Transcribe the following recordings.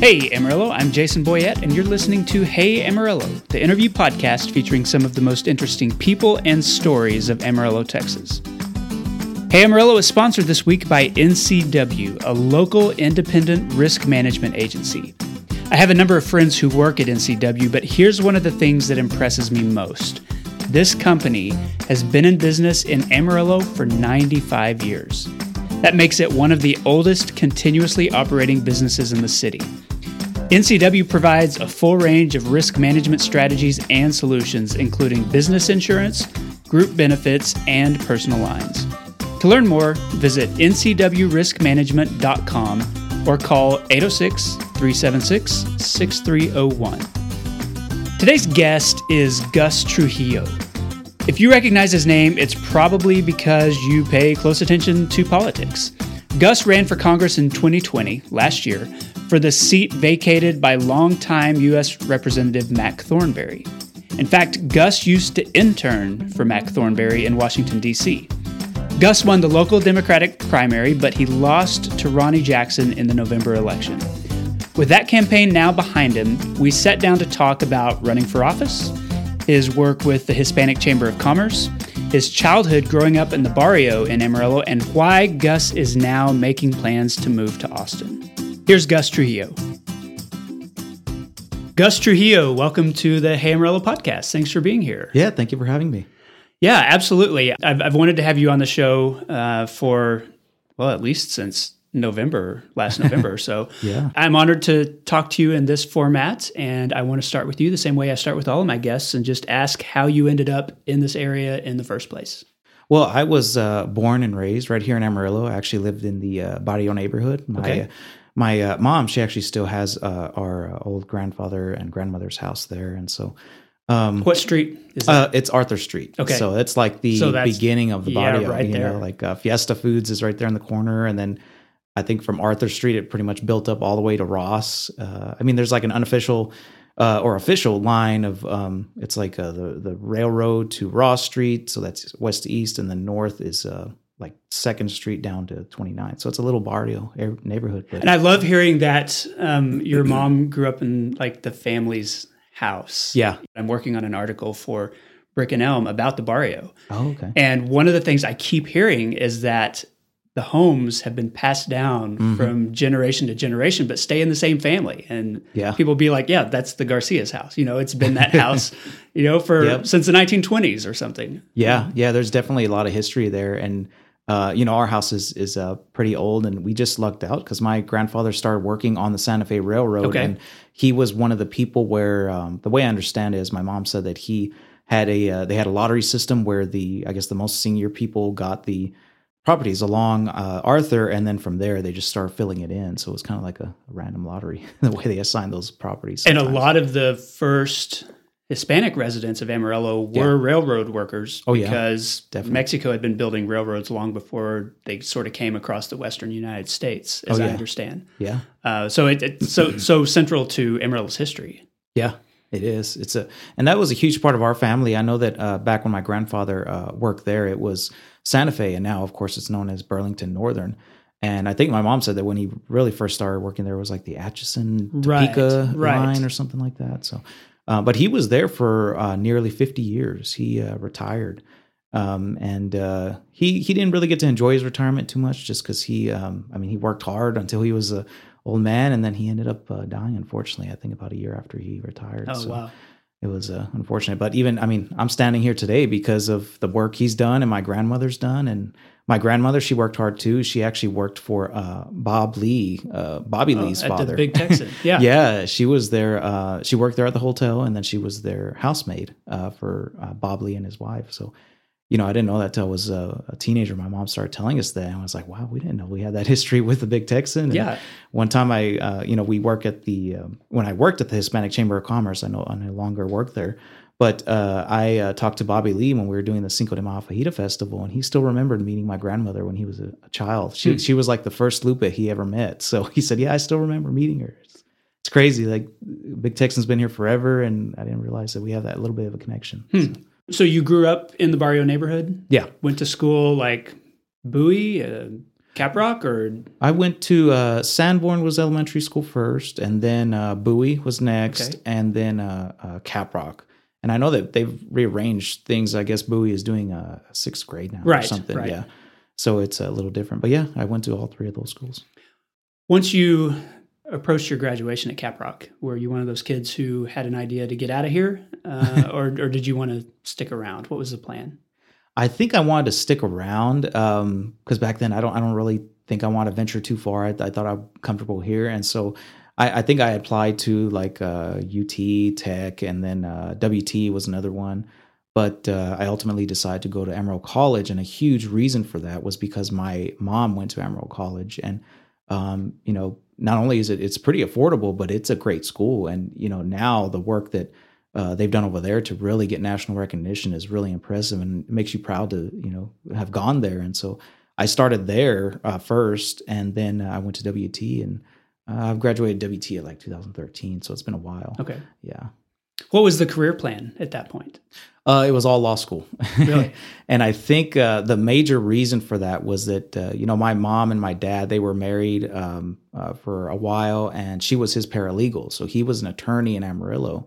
Hey Amarillo, I'm Jason Boyette, and you're listening to Hey Amarillo, the interview podcast featuring some of the most interesting people and stories of Amarillo, Texas. Hey Amarillo is sponsored this week by NCW, a local independent risk management agency. I have a number of friends who work at NCW, but here's one of the things that impresses me most. This company has been in business in Amarillo for 95 years. That makes it one of the oldest continuously operating businesses in the city. NCW provides a full range of risk management strategies and solutions, including business insurance, group benefits, and personal lines. To learn more, visit ncwriskmanagement.com or call 806 376 6301. Today's guest is Gus Trujillo. If you recognize his name, it's probably because you pay close attention to politics. Gus ran for Congress in 2020, last year, for the seat vacated by longtime U.S. Representative Mac Thornberry. In fact, Gus used to intern for Mac Thornberry in Washington, D.C. Gus won the local Democratic primary, but he lost to Ronny Jackson in the November election. With that campaign now behind him, we sat down to talk about running for office, his work with the Hispanic Chamber of Commerce, his childhood growing up in the barrio in Amarillo, and why Gus is now making plans to move to Austin. Here's Gus Trujillo. Gus Trujillo, welcome to the Hey Amarillo podcast. Thanks for being here. Yeah, thank you for having me. Yeah, absolutely. I've, I've wanted to have you on the show uh, for, well, at least since November, last November. So yeah. I'm honored to talk to you in this format. And I want to start with you the same way I start with all of my guests and just ask how you ended up in this area in the first place. Well, I was uh, born and raised right here in Amarillo. I actually lived in the uh, Barrio neighborhood. My, Okay. My uh, mom, she actually still has uh, our uh, old grandfather and grandmother's house there, and so um, What street is that? uh, it's Arthur Street. Okay. so it's like the So beginning of the yeah, right you there. know, like uh, Fiesta Foods is right there in the corner, and then I think from Arthur Street it pretty much built up all the way to Ross. Uh, I mean, there's like an unofficial. Uh, or official line of um, it's like uh, the the railroad to Ross Street, so that's west to east, and then north is uh, like Second Street down to 29th. So it's a little barrio neighborhood. But and I love hearing that um, your mom grew up in like the family's house. yeah. I'm working on an article for Brick and Elm about the barrio. Oh, okay. And one of the things I keep hearing is that the homes have been passed down Mm-hmm. from generation to generation, but stay in the same family. And Yeah. people be like, yeah, that's the Garcia's house. You know, it's been that house, you know, for Yep. since the 1920s or something. Yeah, yeah. There's definitely a lot of history there, and uh, you know, our house is is uh, pretty old, and we just lucked out because my grandfather started working on the Santa Fe Railroad, Okay. and he was one of the people where um, the way I understand it is, my mom said that he had a uh, they had a lottery system where the I guess the most senior people got the properties along uh, Arthur, and then from there they just started filling it in. So it was kind of like a, random lottery the way they assigned those properties. And a lot of the first Hispanic residents of Amarillo were railroad workers Oh, yeah. because Definitely. Mexico had been building railroads long before they sort of came across the western United States, as Oh, I yeah. understand. yeah. Uh, so it, it's so so central to Amarillo's history. Yeah, it is. It's a, and that was a huge part of our family. I know that uh, back when my grandfather uh, worked there, it was Santa Fe, and now, of course, it's known as Burlington Northern. And I think my mom said that when he really first started working there, it was like the Atchison Right, Topeka right. line or something like that. So, uh, but he was there for uh, nearly fifty years. He uh, retired, um, and uh, he he didn't really get to enjoy his retirement too much, just because he, um, I mean, he worked hard until he was a old man, and then he ended up uh, dying. Unfortunately, I think about a year after he retired. Oh So wow! it was uh, unfortunate. But even, I mean, I'm standing here today because of the work he's done and my grandmother's done. And my grandmother, she worked hard too. She actually worked for uh, Bob Lee, uh, Bobby Oh, Lee's at father. the Big Texan, yeah, yeah, she was there. Uh, she worked there at the hotel, and then she was their housemaid uh, for uh, Bob Lee and his wife. So, you know, I didn't know that till I was uh, a teenager. My mom started telling us that, and I was like, "Wow, we didn't know we had that history with the Big Texan." And Yeah. One time, I, uh, you know, we work at the um, when I worked at the Hispanic Chamber of Commerce. I know I no longer work there, but uh, I uh, talked to Bobby Lee when we were doing the Cinco de Mayo Fajita Festival, and he still remembered meeting my grandmother when he was a, a child. She she was like the first Lupe he ever met. So he said, "Yeah, I still remember meeting her." It's, it's crazy. Like Big Texan's been here forever, and I didn't realize that we have that little bit of a connection. So, So you grew up in the barrio neighborhood, yeah. went to school like Bowie. Uh, Caprock or I went to uh, Sanborn was elementary school first, and then uh, Bowie was next, Okay. and then uh, uh, Caprock. And I know that they've rearranged things. I guess Bowie is doing a sixth grade now or Right, something. right. Yeah. So it's a little different. But yeah, I went to all three of those schools. once you approached your graduation at Caprock, were you one of those kids who had an idea to get out of here, uh, or or did you want to stick around? What was the plan? I think I wanted to stick around because back then I don't I don't really think I want to venture too far. I, I thought I'm comfortable here, and so I, I think I applied to like uh, UT Tech, and then uh, WT was another one. But uh, I ultimately decided to go to Amarillo College, and a huge reason for that was because my mom went to Amarillo College, and um, you know, not only is it it's pretty affordable, but it's a great school, and you know now the work that uh, they've done over there to really get national recognition is really impressive and makes you proud to you know have gone there. And so i started there uh, first and then uh, i went to wt and i've graduated wt at like 2013 so it's been a while. Okay, yeah. What was the career plan at that point? uh, it was all law school. Really? and i think uh, the major reason for that was that uh, you know my mom and my dad they were married um, uh, for a while and she was his paralegal so he was an attorney in amarillo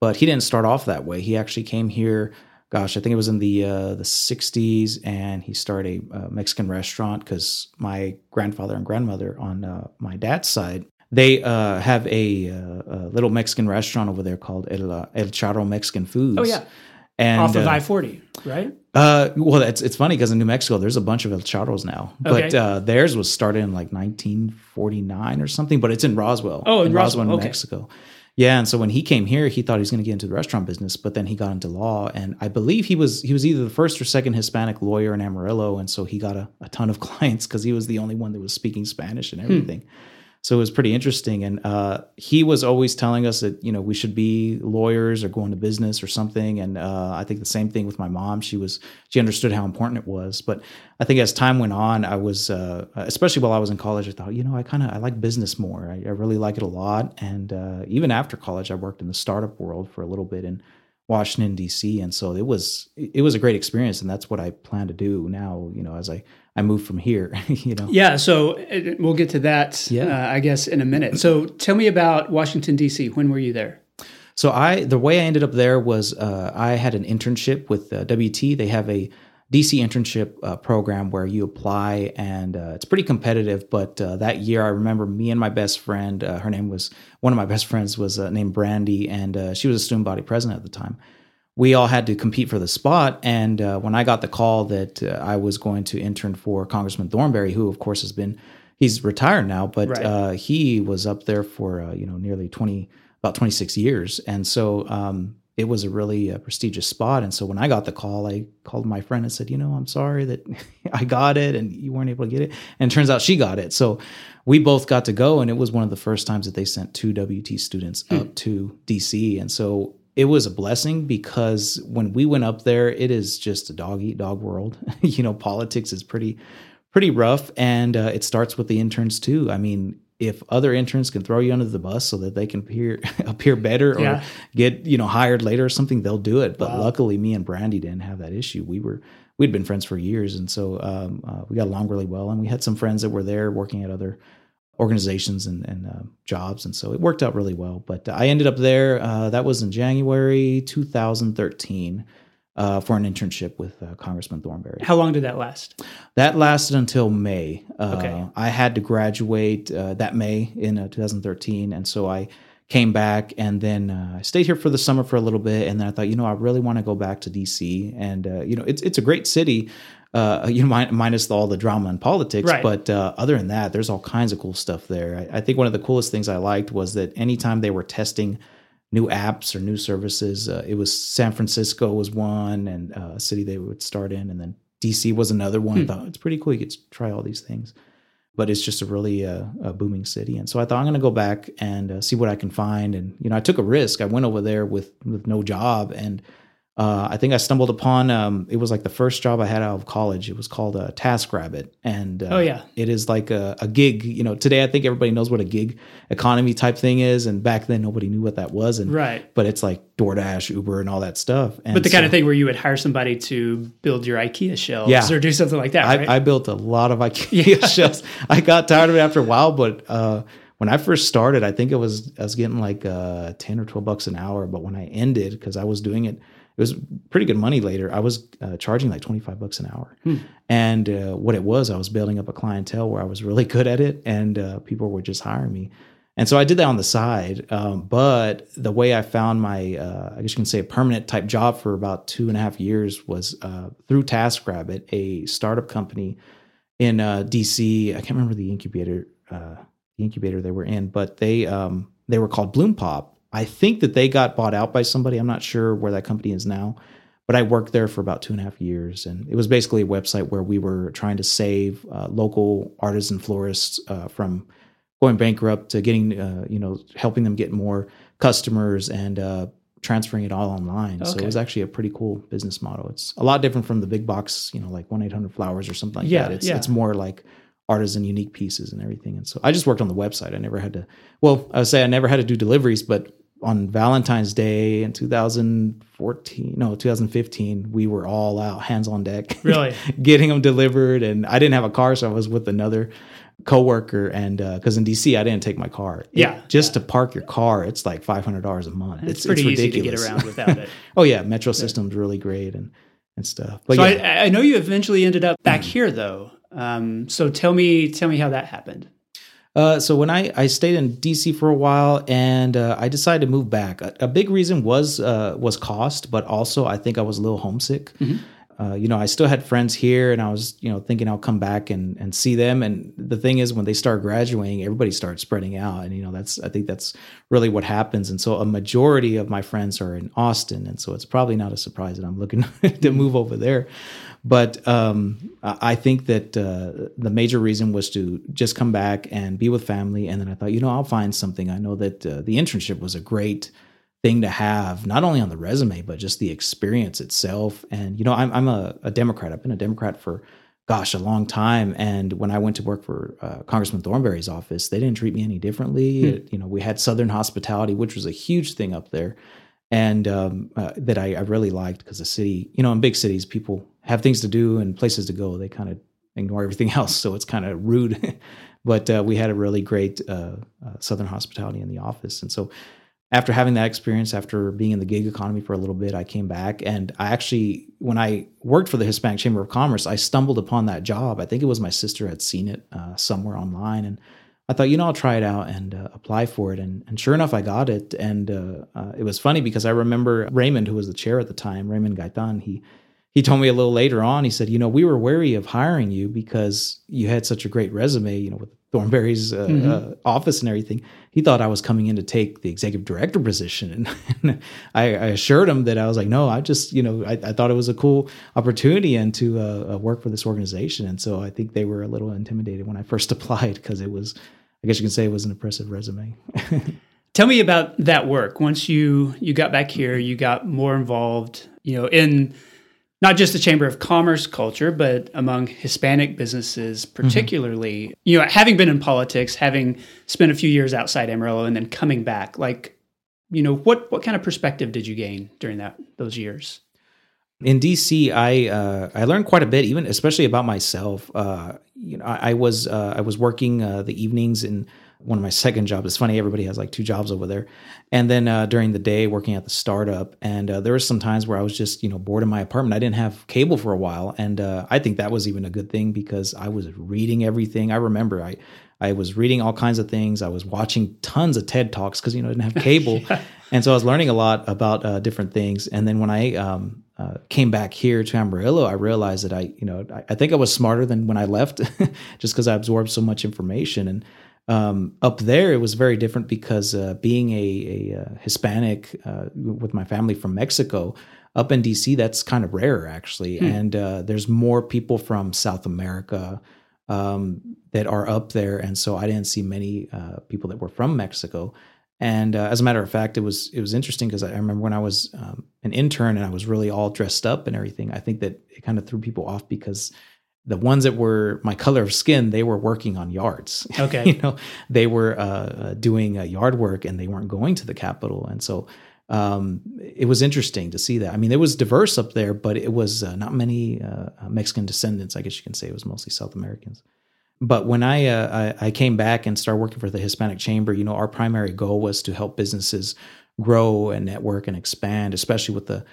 but he didn't start off that way. He actually came here gosh i think it was in the uh, the 60s and he started a uh, mexican restaurant because my grandfather and grandmother on uh, my dad's side they uh, have a, uh, a little mexican restaurant over there called el, uh, el charro mexican foods Oh yeah, and off of I forty, right? uh, well, it's it's funny because in New Mexico there's a bunch of El Charros now, but Okay. uh, theirs was started in like 1949 or something. But it's in Roswell. Oh, in Roswell, New okay. Mexico. Yeah, and so when he came here, he thought he was going to get into the restaurant business, but then he got into law, and I believe he was he was either the first or second Hispanic lawyer in Amarillo, and so he got a, a ton of clients because he was the only one that was speaking Spanish Hmm. and everything. So it was pretty interesting, and uh, he was always telling us that you know we should be lawyers or go into business or something. And uh, I think the same thing with my mom. She was she understood how important it was. But I think as time went on, I was uh, especially while I was in college, I thought you know I kind of I like business more. I, I really like it a lot. And uh, even after college, I worked in the startup world for a little bit in Washington D.C. And so it was it was a great experience, and that's what I plan to do now. You know, as I I move from here, you know. Yeah, so uh, we'll get to that. Yeah. uh, I guess in a minute. So tell me about Washington D.C. When were you there? So I the way I ended up there was uh, I had an internship with uh, WT. They have a DC internship uh, program where you apply, and uh, it's pretty competitive. But uh, that year, I remember me and my best friend. Uh, her name was one of my best friends was uh, named Brandy, and uh, she was a student body president at the time. We all had to compete for the spot, and uh, when I got the call that uh, I was going to intern for Congressman Thornberry, who of course has been he's retired now, but Right. uh, he was up there for uh, you know nearly twenty about 26 years. And so um, it was a really uh, prestigious spot. And so when I got the call, I called my friend and said, you know, I'm sorry that I got it and you weren't able to get it. And it turns out she got it. So we both got to go. And it was one of the first times that they sent two WT students up to DC. And so it was a blessing because when we went up there, it is just a dog eat dog world. you know, politics is pretty pretty rough and uh, it starts with the interns too i mean if other interns can throw you under the bus so that they can appear appear better or Yeah. get you know hired later or something they'll do it but Wow. luckily me and brandy didn't have that issue we were we'd been friends for years and so um, uh, we got along really well and we had some friends that were there working at other organizations and, and uh, jobs and so it worked out really well but i ended up there uh, that was in january 2013 uh, for an internship with uh, congressman thornberry How long did that last? that lasted until May. Uh, Okay. I had to graduate uh, that May in uh, 2013, and so I came back, and then uh, I stayed here for the summer for a little bit, and then I thought, you know, I really want to go back to DC, and uh, you know, it's it's a great city. Uh, you know, min- minus all the drama and politics, Right. but uh, other than that, there's all kinds of cool stuff there. I, I think one of the coolest things I liked was that anytime they were testing new apps or new services. Uh, it was San Francisco was one, and uh, a city they would start in, and then DC was another one. I thought it's pretty cool. You get to try all these things, but it's just a really uh, a booming city. And so I thought I'm going to go back and uh, see what I can find. And you know, I took a risk. I went over there with with no job, and uh, I think I stumbled upon um, it was like the first job I had out of college. It was called a TaskRabbit, and uh, Oh, yeah. it is like a, a gig. You know, today I think everybody knows what a gig economy type thing is, and back then nobody knew what that was. And Right. but it's like DoorDash, Uber, and all that stuff. And But the kind of thing where you would hire somebody to build your IKEA shelves Yeah. or do something like that, I, right? I built a lot of IKEA shelves. I got tired of it after a while, but uh, when I first started, I think it was I was getting like uh, ten or twelve bucks an hour. But when I ended, because I was doing it, it was pretty good money later. I was uh, charging like twenty five bucks an hour, and uh, what it was, I was building up a clientele where I was really good at it, and uh, people were just hiring me. And so I did that on the side. Um, but the way I found my, uh, I guess you can say, a permanent type job for about two and a half years was uh, through TaskRabbit, a startup company in uh, DC. I can't remember the incubator, uh, the incubator they were in, but they um, they were called Bloom Pop. I think that they got bought out by somebody. I'm not sure where that company is now, but I worked there for about two and a half years, and it was basically a website where we were trying to save uh, local artisan florists uh, from going bankrupt to getting, uh, you know, helping them get more customers and uh, transferring it all online. So it was actually a pretty cool business model. It's a lot different from the big box, you know, like one eight hundred flowers or something like Yeah, that. It's yeah. it's more like artisan unique pieces and everything. And so I just worked on the website. I never had to. Well, I would say I never had to do deliveries, but on Valentine's Day in 2014, no, 2015, we were all out, hands on deck, Really? getting them delivered. And I didn't have a car, so I was with another coworker. And because in DC, I didn't take my car. It- Yeah, just to park your car, it's like five hundred dollars a month. it's, pretty easy to get around without it. oh yeah, Metro System's really great and and stuff. But so yeah. I, I know you eventually ended up back here, though. Um, so tell me, tell me how that happened. Uh, so when I, I stayed in DC for a while and uh, I decided to move back, a, a big reason was uh, was cost, but also I think I was a little homesick. Uh, you know, I still had friends here, and I was you know thinking I'll come back and and see them. And the thing is, when they start graduating, everybody starts spreading out, and you know that's I think that's really what happens. And so a majority of my friends are in Austin, and so it's probably not a surprise that I'm looking to move over there. But um, I think that uh, the major reason was to just come back and be with family. And then I thought, you know, I'll find something. I know that uh, the internship was a great thing to have, not only on the resume, but just the experience itself. And, you know, I'm, I'm a, a Democrat. I've been a Democrat for, gosh, a long time. And when I went to work for uh, Congressman Thornberry's office, they didn't treat me any differently. It- you know, we had Southern hospitality, which was a huge thing up there and um, uh, that I, I really liked because the city, you know, in big cities, people have things to do and places to go. They kind of ignore everything else, so it's kind of rude. but uh, we had a really great uh, uh, Southern hospitality in the office, and so after having that experience, after being in the gig economy for a little bit, I came back and I actually, when I worked for the Hispanic Chamber of Commerce, I stumbled upon that job. I think it was my sister had seen it uh, somewhere online, and I thought, you know, I'll try it out and uh, apply for it. And, and sure enough, I got it. And uh, uh, it was funny because I remember Raymond, who was the chair at the time, Raymond Gaitan, he he told me a little later on, he said, you know, we were wary of hiring you because you had such a great resume, you know, with Thornberry's uh, uh, office and everything. He thought I was coming in to take the executive director position. And I, I assured him that I was like, no, I just, you know, I, I thought it was a cool opportunity and to uh, uh, work for this organization. And so I think they were a little intimidated when I first applied because it was, I guess you can say it was an impressive resume. Tell me about that work. Once you you got back here, you got more involved, you know, in not just the Chamber of Commerce culture, but among Hispanic businesses, particularly. You know, having been in politics, having spent a few years outside Amarillo, and then coming back, like, you know, what what kind of perspective did you gain during that those years? in DC, I uh, I learned quite a bit, even especially about myself. Uh, you know, I, I was uh, I was working uh, the evenings in one of my second jobs. It's funny, everybody has like two jobs over there, and then uh, during the day working at the startup. And uh, there were some times where I was just you know bored in my apartment. I didn't have cable for a while, and uh, I think that was even a good thing because I was reading everything. I remember I. I was reading all kinds of things. I was watching tons of TED talks because you know I didn't have cable, and so I was learning a lot about uh, different things. And then when I um, uh, came back here to Amarillo, I realized that I, you know, I, I think I was smarter than when I left, just because I absorbed so much information. And um, up there, it was very different because uh, being a, a, uh Hispanic uh, with my family from Mexico, up in DC, that's kind of rare actually. And uh, there's more people from South America um, that are up there, and so I didn't see many uh, people that were from Mexico. And uh, as a matter of fact, it was it was interesting because I remember when I was um, an intern and I was really all dressed up and everything. I think that it kind of threw people off because the ones that were my color of skin, they were working on yards. Okay, you know, they were uh, uh doing uh, yard work and they weren't going to the Capitol, and so um, it was interesting to see that. I mean, it was diverse up there, but it was uh, not many uh, Mexican descendants. I guess you can say it was mostly South Americans. But when I, uh, I, I came back and started working for the Hispanic Chamber, you know, our primary goal was to help businesses grow and network and expand, especially with the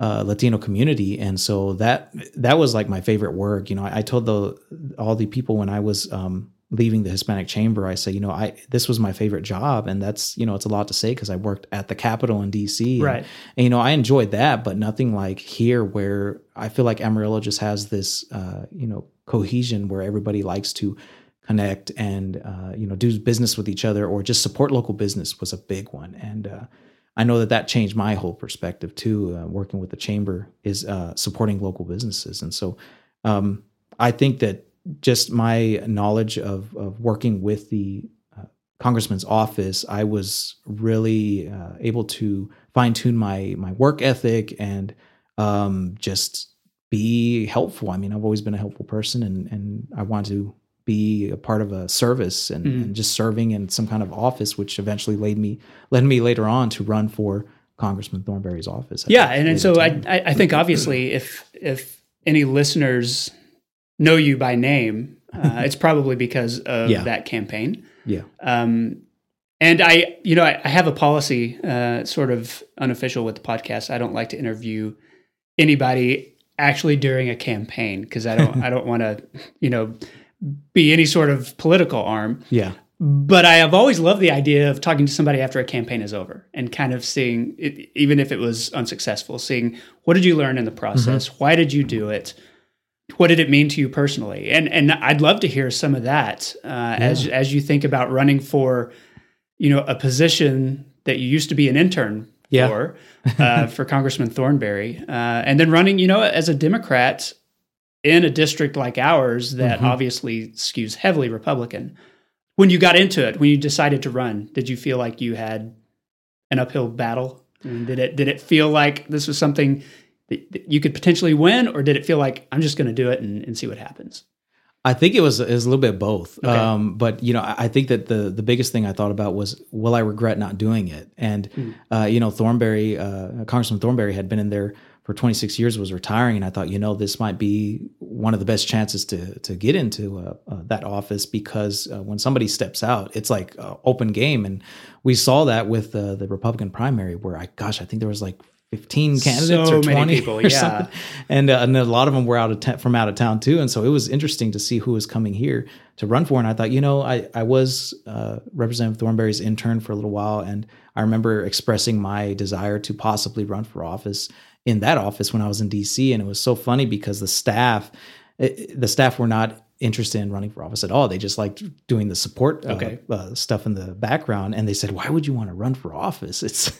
uh, Latino community. And so that that was like my favorite work. You know, I, I told the all the people when I was um, leaving the Hispanic Chamber, I say, you know, I this was my favorite job, and that's you know, it's a lot to say because I worked at the Capitol in D.C. Right. And, and, you know, I enjoyed that, but nothing like here where I feel like Amarillo just has this, uh, you know, cohesion where everybody likes to connect and uh, you know do business with each other or just support local business was a big one and uh, i know that that changed my whole perspective too uh, working with the chamber is uh, supporting local businesses and so um, i think that just my knowledge of, of working with the uh, congressman's office i was really uh, able to fine tune my my work ethic and um, just be helpful. I mean, I've always been a helpful person, and and I want to be a part of a service and, mm. and, just serving in some kind of office, which eventually led me led me later on to run for Congressman Thornberry's office. Yeah, and, and so I I think obviously if if any listeners know you by name, uh, it's probably because of yeah. that campaign. Yeah. Um, and I, you know, I, I have a policy, uh, sort of unofficial with the podcast. I don't like to interview anybody actually during a campaign because I don't I don't want to you know be any sort of political arm. Yeah. But I have always loved the idea of talking to somebody after a campaign is over and kind of seeing, it, even if it was unsuccessful, seeing what did you learn in the process? Mm-hmm. Why did you do it? What did it mean to you personally? And and I'd love to hear some of that uh, yeah. as as you think about running for, you know, a position that you used to be an intern yeah. for uh, for Congressman Thornberry, uh, and then running, you know, as a Democrat in a district like ours that mm-hmm. obviously skews heavily Republican. When you got into it, when you decided to run, did you feel like you had an uphill battle? Mean, did it did it feel like this was something that, that you could potentially win, or did it feel like I'm just going to do it and, and see what happens? I think it was, it was a little bit both. Okay. Um, but you know, I, I, think that the the biggest thing I thought about was, will I regret not doing it? And mm. uh, you know, Thornberry, uh, Congressman Thornberry had been in there for 26 years, was retiring, and I thought, you know, this might be one of the best chances to to get into uh, uh that office because uh, when somebody steps out, it's like open game, and we saw that with the Republican primary, where I, gosh, I think there was like 15 candidates so or 20 people, or yeah. something. And, uh, and a lot of them were out of ta- from out of town too. And so it was interesting to see who was coming here to run for. And I thought, you know, I, I was uh, Representative Thornberry's intern for a little while. And I remember expressing my desire to possibly run for office in that office when I was in DC. And it was so funny because the staff, it, the staff were not interested in running for office at all. They just liked doing the support uh, okay. uh, stuff in the background. And they said, "Why would you want to run for office?" It's,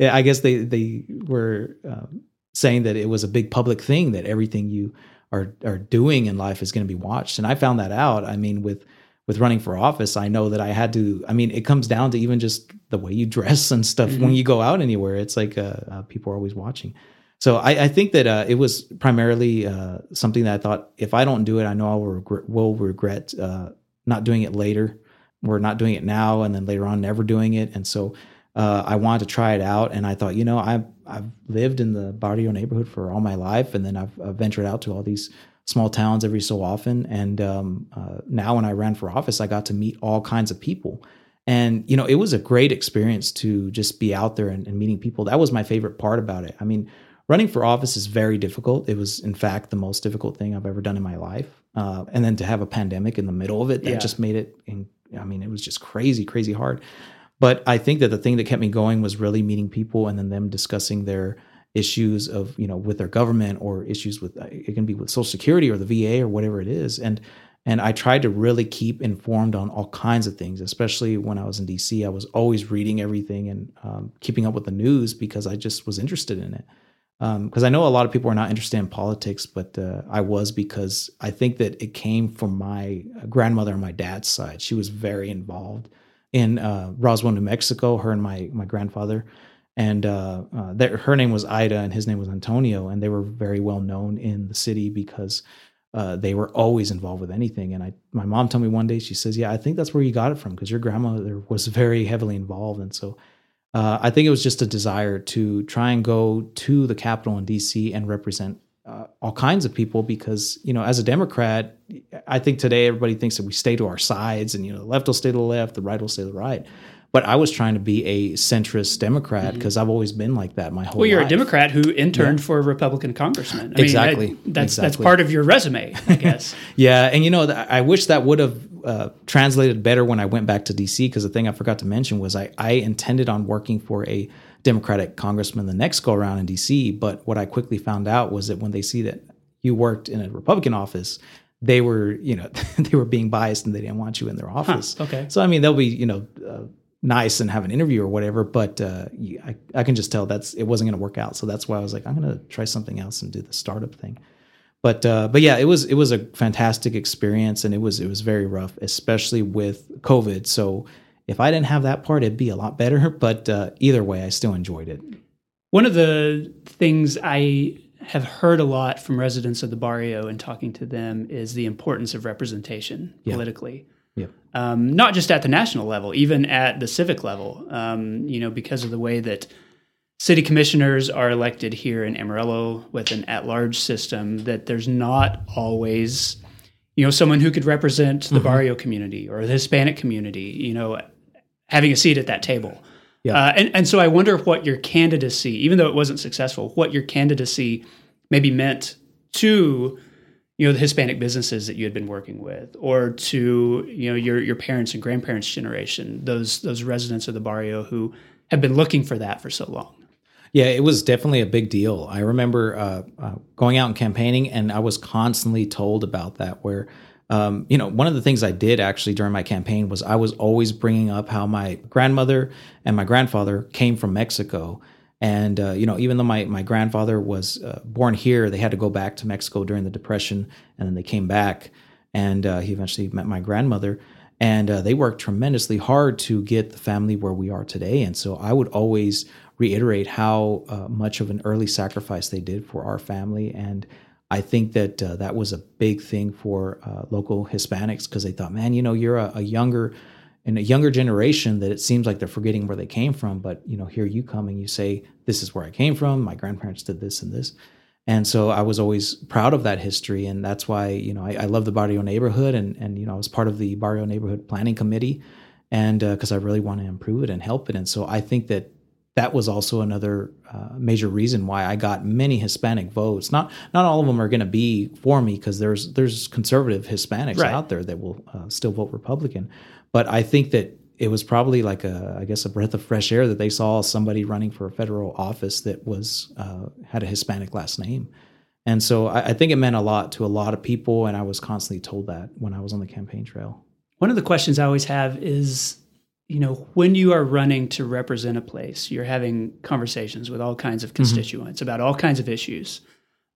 I guess they they were um, saying that it was a big public thing that everything you are are doing in life is going to be watched. And I found that out. I mean, with with running for office, I know that I had to. I mean, it comes down to even just the way you dress and stuff mm-hmm. when you go out anywhere. It's like uh, uh, people are always watching. So I, I think that uh, it was primarily uh, something that I thought if I don't do it, I know I will regret, will regret uh, not doing it later. We're not doing it now, and then later on, never doing it. And so uh, I wanted to try it out, and I thought, you know, I've I've lived in the Barrio neighborhood for all my life, and then I've, I've ventured out to all these small towns every so often. And um, uh, now, when I ran for office, I got to meet all kinds of people. And you know, it was a great experience to just be out there and, and meeting people. That was my favorite part about it. I mean, running for office is very difficult. It was, in fact, the most difficult thing I've ever done in my life. Uh, and then to have a pandemic in the middle of it, that yeah. just made it. In, I mean, it was just crazy, crazy hard. But I think that the thing that kept me going was really meeting people and then them discussing their issues of you know with their government or issues with it can be with Social Security or the VA or whatever it is. And and I tried to really keep informed on all kinds of things, especially when I was in DC. I was always reading everything and um, keeping up with the news because I just was interested in it because um, I know a lot of people are not interested in politics, but uh, I was because I think that it came from my grandmother on my dad's side. She was very involved in uh, Roswell, New Mexico. Her and my my grandfather, and uh, uh, their, her name was Ida, and his name was Antonio, and they were very well known in the city because uh, they were always involved with anything. And I, my mom told me one day, she says, "Yeah, I think that's where you got it from because your grandmother was very heavily involved." And so, uh, I think it was just a desire to try and go to the Capitol in D.C. and represent uh, all kinds of people because you know as a democrat i think today everybody thinks that we stay to our sides and you know the left will stay to the left the right will stay to the right but i was trying to be a centrist democrat because mm-hmm. i've always been like that my whole well you're life. a democrat who interned yeah. for a republican congressman I exactly mean, that, that's exactly. that's part of your resume i guess yeah and you know i wish that would have uh, translated better when i went back to dc because the thing i forgot to mention was i i intended on working for a Democratic congressman the next go around in DC. But what I quickly found out was that when they see that you worked in a Republican office, they were, you know, they were being biased and they didn't want you in their office. Huh, okay. So I mean, they'll be, you know, uh, nice and have an interview or whatever, but uh, I, I can just tell that's it wasn't going to work out. So that's why I was like, I'm going to try something else and do the startup thing. But uh, but yeah, it was it was a fantastic experience and it was it was very rough, especially with COVID. So if I didn't have that part, it'd be a lot better. But uh, either way, I still enjoyed it. One of the things I have heard a lot from residents of the barrio and talking to them is the importance of representation yeah. politically. Yep. Um, not just at the national level, even at the civic level. Um, you know, because of the way that city commissioners are elected here in Amarillo with an at-large system, that there's not always, you know, someone who could represent the mm-hmm. barrio community or the Hispanic community. You know, having a seat at that table. Yeah. Uh, and, and so I wonder what your candidacy, even though it wasn't successful, what your candidacy maybe meant to you know the Hispanic businesses that you had been working with, or to you know your your parents and grandparents' generation, those those residents of the barrio who have been looking for that for so long. Yeah, it was definitely a big deal. I remember uh, uh, going out and campaigning, and I was constantly told about that. Where um, you know, one of the things I did actually during my campaign was I was always bringing up how my grandmother and my grandfather came from Mexico. And, uh, you know, even though my, my grandfather was uh, born here, they had to go back to Mexico during the Depression and then they came back. And uh, he eventually met my grandmother. And uh, they worked tremendously hard to get the family where we are today. And so I would always reiterate how uh, much of an early sacrifice they did for our family. And I think that uh, that was a big thing for uh, local Hispanics because they thought, man, you know, you're a, a, younger in a younger generation that it seems like they're forgetting where they came from. But you know, here you come and you say, this is where I came from. My grandparents did this and this. And so I was always proud of that history, and that's why you know I, I love the Barrio neighborhood, and and you know I was part of the Barrio neighborhood planning committee, and because uh, I really want to improve it and help it, and so I think that that was also another uh, major reason why I got many Hispanic votes. Not not all of them are going to be for me because there's there's conservative Hispanics right. out there that will uh, still vote Republican. But I think that it was probably like a I guess a breath of fresh air that they saw somebody running for a federal office that was uh, had a Hispanic last name. And so I, I think it meant a lot to a lot of people, and I was constantly told that when I was on the campaign trail. One of the questions I always have is you know, when you are running to represent a place, you're having conversations with all kinds of mm-hmm. constituents mm-hmm. about all kinds of issues.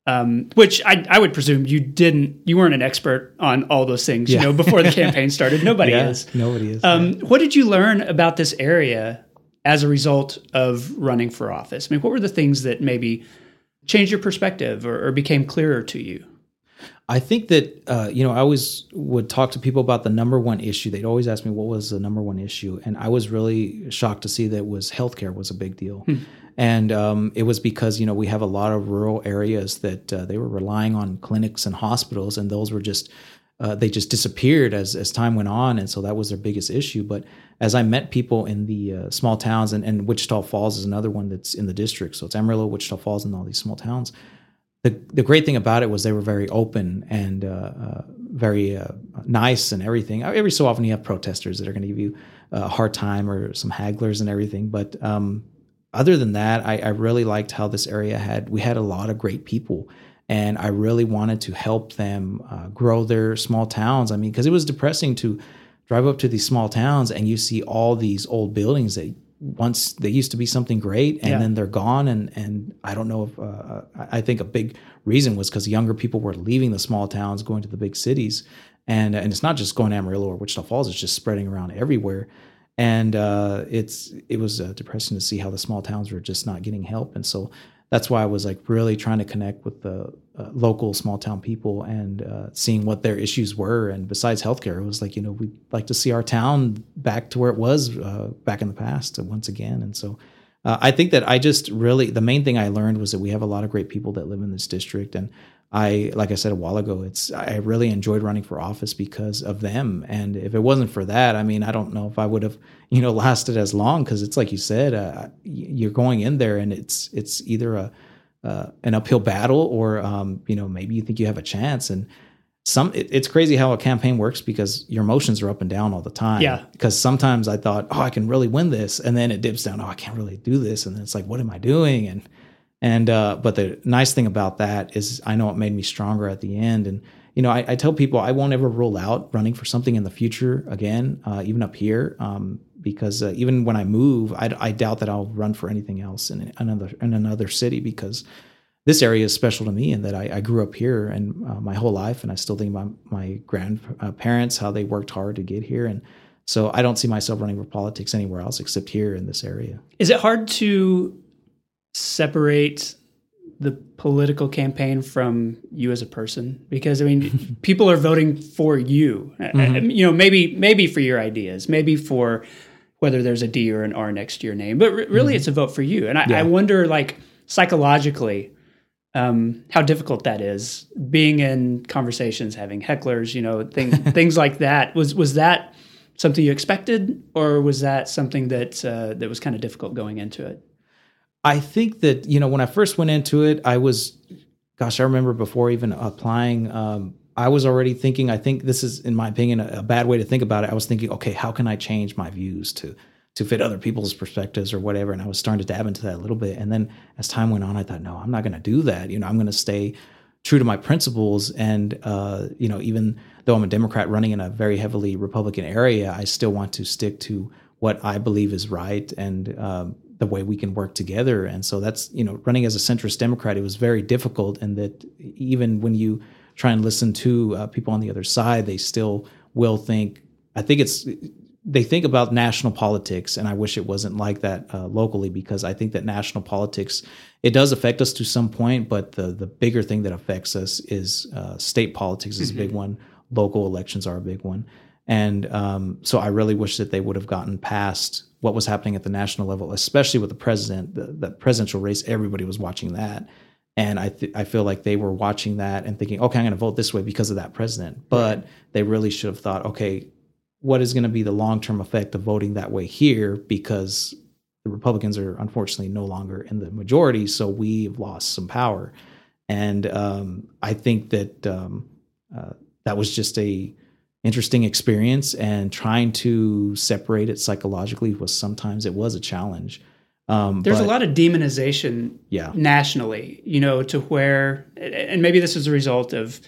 Um, which I, I, would presume you didn't, you weren't an expert on all those things, yeah. you know, before the campaign started. Nobody yeah, is. Nobody is. Um, yeah. What did you learn about this area as a result of running for office? I mean, what were the things that maybe changed your perspective or, or became clearer to you? I think that uh, you know I always would talk to people about the number one issue. They'd always ask me what was the number one issue, and I was really shocked to see that was healthcare was a big deal, hmm. and um, it was because you know we have a lot of rural areas that uh, they were relying on clinics and hospitals, and those were just uh, they just disappeared as as time went on, and so that was their biggest issue. But as I met people in the uh, small towns, and, and Wichita Falls is another one that's in the district, so it's Amarillo, Wichita Falls, and all these small towns the the great thing about it was they were very open and uh, uh, very uh, nice and everything. Every so often you have protesters that are going to give you a hard time or some hagglers and everything, but um, other than that, I, I, really liked how this area had. We had a lot of great people, and I really wanted to help them uh, grow their small towns. I mean, because it was depressing to drive up to these small towns and you see all these old buildings that once they used to be something great and yeah. then they're gone and and I don't know if uh, I think a big reason was because younger people were leaving the small towns going to the big cities. And and it's not just going to Amarillo or Wichita Falls it's just spreading around everywhere. And uh, it's it was uh, depressing to see how the small towns were just not getting help, and so that's why I was like really trying to connect with the uh, local small town people and uh, seeing what their issues were. And besides healthcare, it was like you know we'd like to see our town back to where it was uh, back in the past once again. And so uh, I think that I just really the main thing I learned was that we have a lot of great people that live in this district, and I like I said a while ago, it's I really enjoyed running for office because of them. And if it wasn't for that, I mean, I don't know if I would have you know lasted as long because it's like you said, uh, you're going in there and it's it's either a uh, an uphill battle or um, you know maybe you think you have a chance. And some it, it's crazy how a campaign works because your emotions are up and down all the time. Yeah. because sometimes i thought oh i can really win this. And then it dips down oh i can't really do this. And then it's like what am i doing? And and uh but the nice thing about that is i know it made me stronger at the end. And you know i, I tell people i won't ever rule out running for something in the future again uh, even up here. Um because uh, even when i move I, I doubt that i'll run for anything else in another in another city because this area is special to me in that I, I grew up here and uh, my whole life, and I still think about my grandparents how they worked hard to get here, and so I don't see myself running for politics anywhere else except here in this area. Is it hard to separate the political campaign from you as a person? Because I mean, people are voting for you. Mm-hmm. You know, maybe maybe for your ideas, maybe for whether there's a D or an R next to your name, but re- really, mm-hmm. it's a vote for you. And I, yeah. I wonder, like psychologically, um, how difficult that is being in conversations, having hecklers, you know, things things like that. Was was that something you expected, or was that something that uh, that was kind of difficult going into it? I think that you know when I first went into it, I was, gosh, I remember before even applying. Um, I was already thinking. I think this is, in my opinion, a, a bad way to think about it. I was thinking, okay, how can I change my views to to fit other people's perspectives or whatever. And I was starting to dab into that a little bit. And then as time went on, I thought, no, I'm not going to do that. You know, I'm going to stay true to my principles. And, uh, you know, even though I'm a Democrat running in a very heavily Republican area, I still want to stick to what I believe is right and um, the way we can work together. And so that's, you know, running as a centrist Democrat, it was very difficult. And that even when you try and listen to uh, people on the other side, they still will think, I think it's they think about national politics, and I wish it wasn't like that uh, locally because I think that national politics it does affect us to some point, but the the bigger thing that affects us is uh, state politics is mm-hmm. a big mm-hmm. one. Local elections are a big one, and um, so I really wish that they would have gotten past what was happening at the national level, especially with the president, the, the presidential race. Everybody was watching that, and I th- I feel like they were watching that and thinking, okay, I'm going to vote this way because of that president. But right. they really should have thought, okay, what is going to be the long term effect of voting that way here because the Republicans are unfortunately no longer in the majority, so we've lost some power. And um, I think that um, uh, that was just a interesting experience, and trying to separate it psychologically was sometimes it was a challenge. Um, There's but, a lot of demonization, yeah. nationally, you know, to where, and maybe this is a result of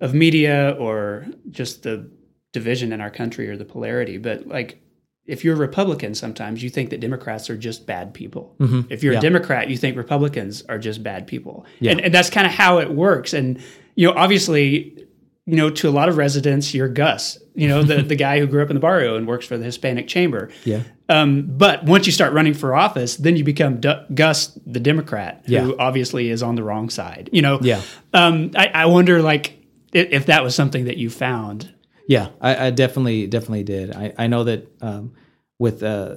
of media or just the division in our country or the polarity, but like if you're a Republican, sometimes you think that Democrats are just bad people. Mm-hmm. If you're yeah. a Democrat, you think Republicans are just bad people. Yeah. And, and that's kind of how it works. And, you know, obviously, you know, to a lot of residents, you're Gus, you know, the, the guy who grew up in the barrio and works for the Hispanic Chamber. Yeah. Um, but once you start running for office, then you become D- Gus, the Democrat, who obviously is on the wrong side. You know, yeah. Um, I, I wonder, like, if, if that was something that you found yeah, I, I definitely definitely did. I, I know that um, with uh,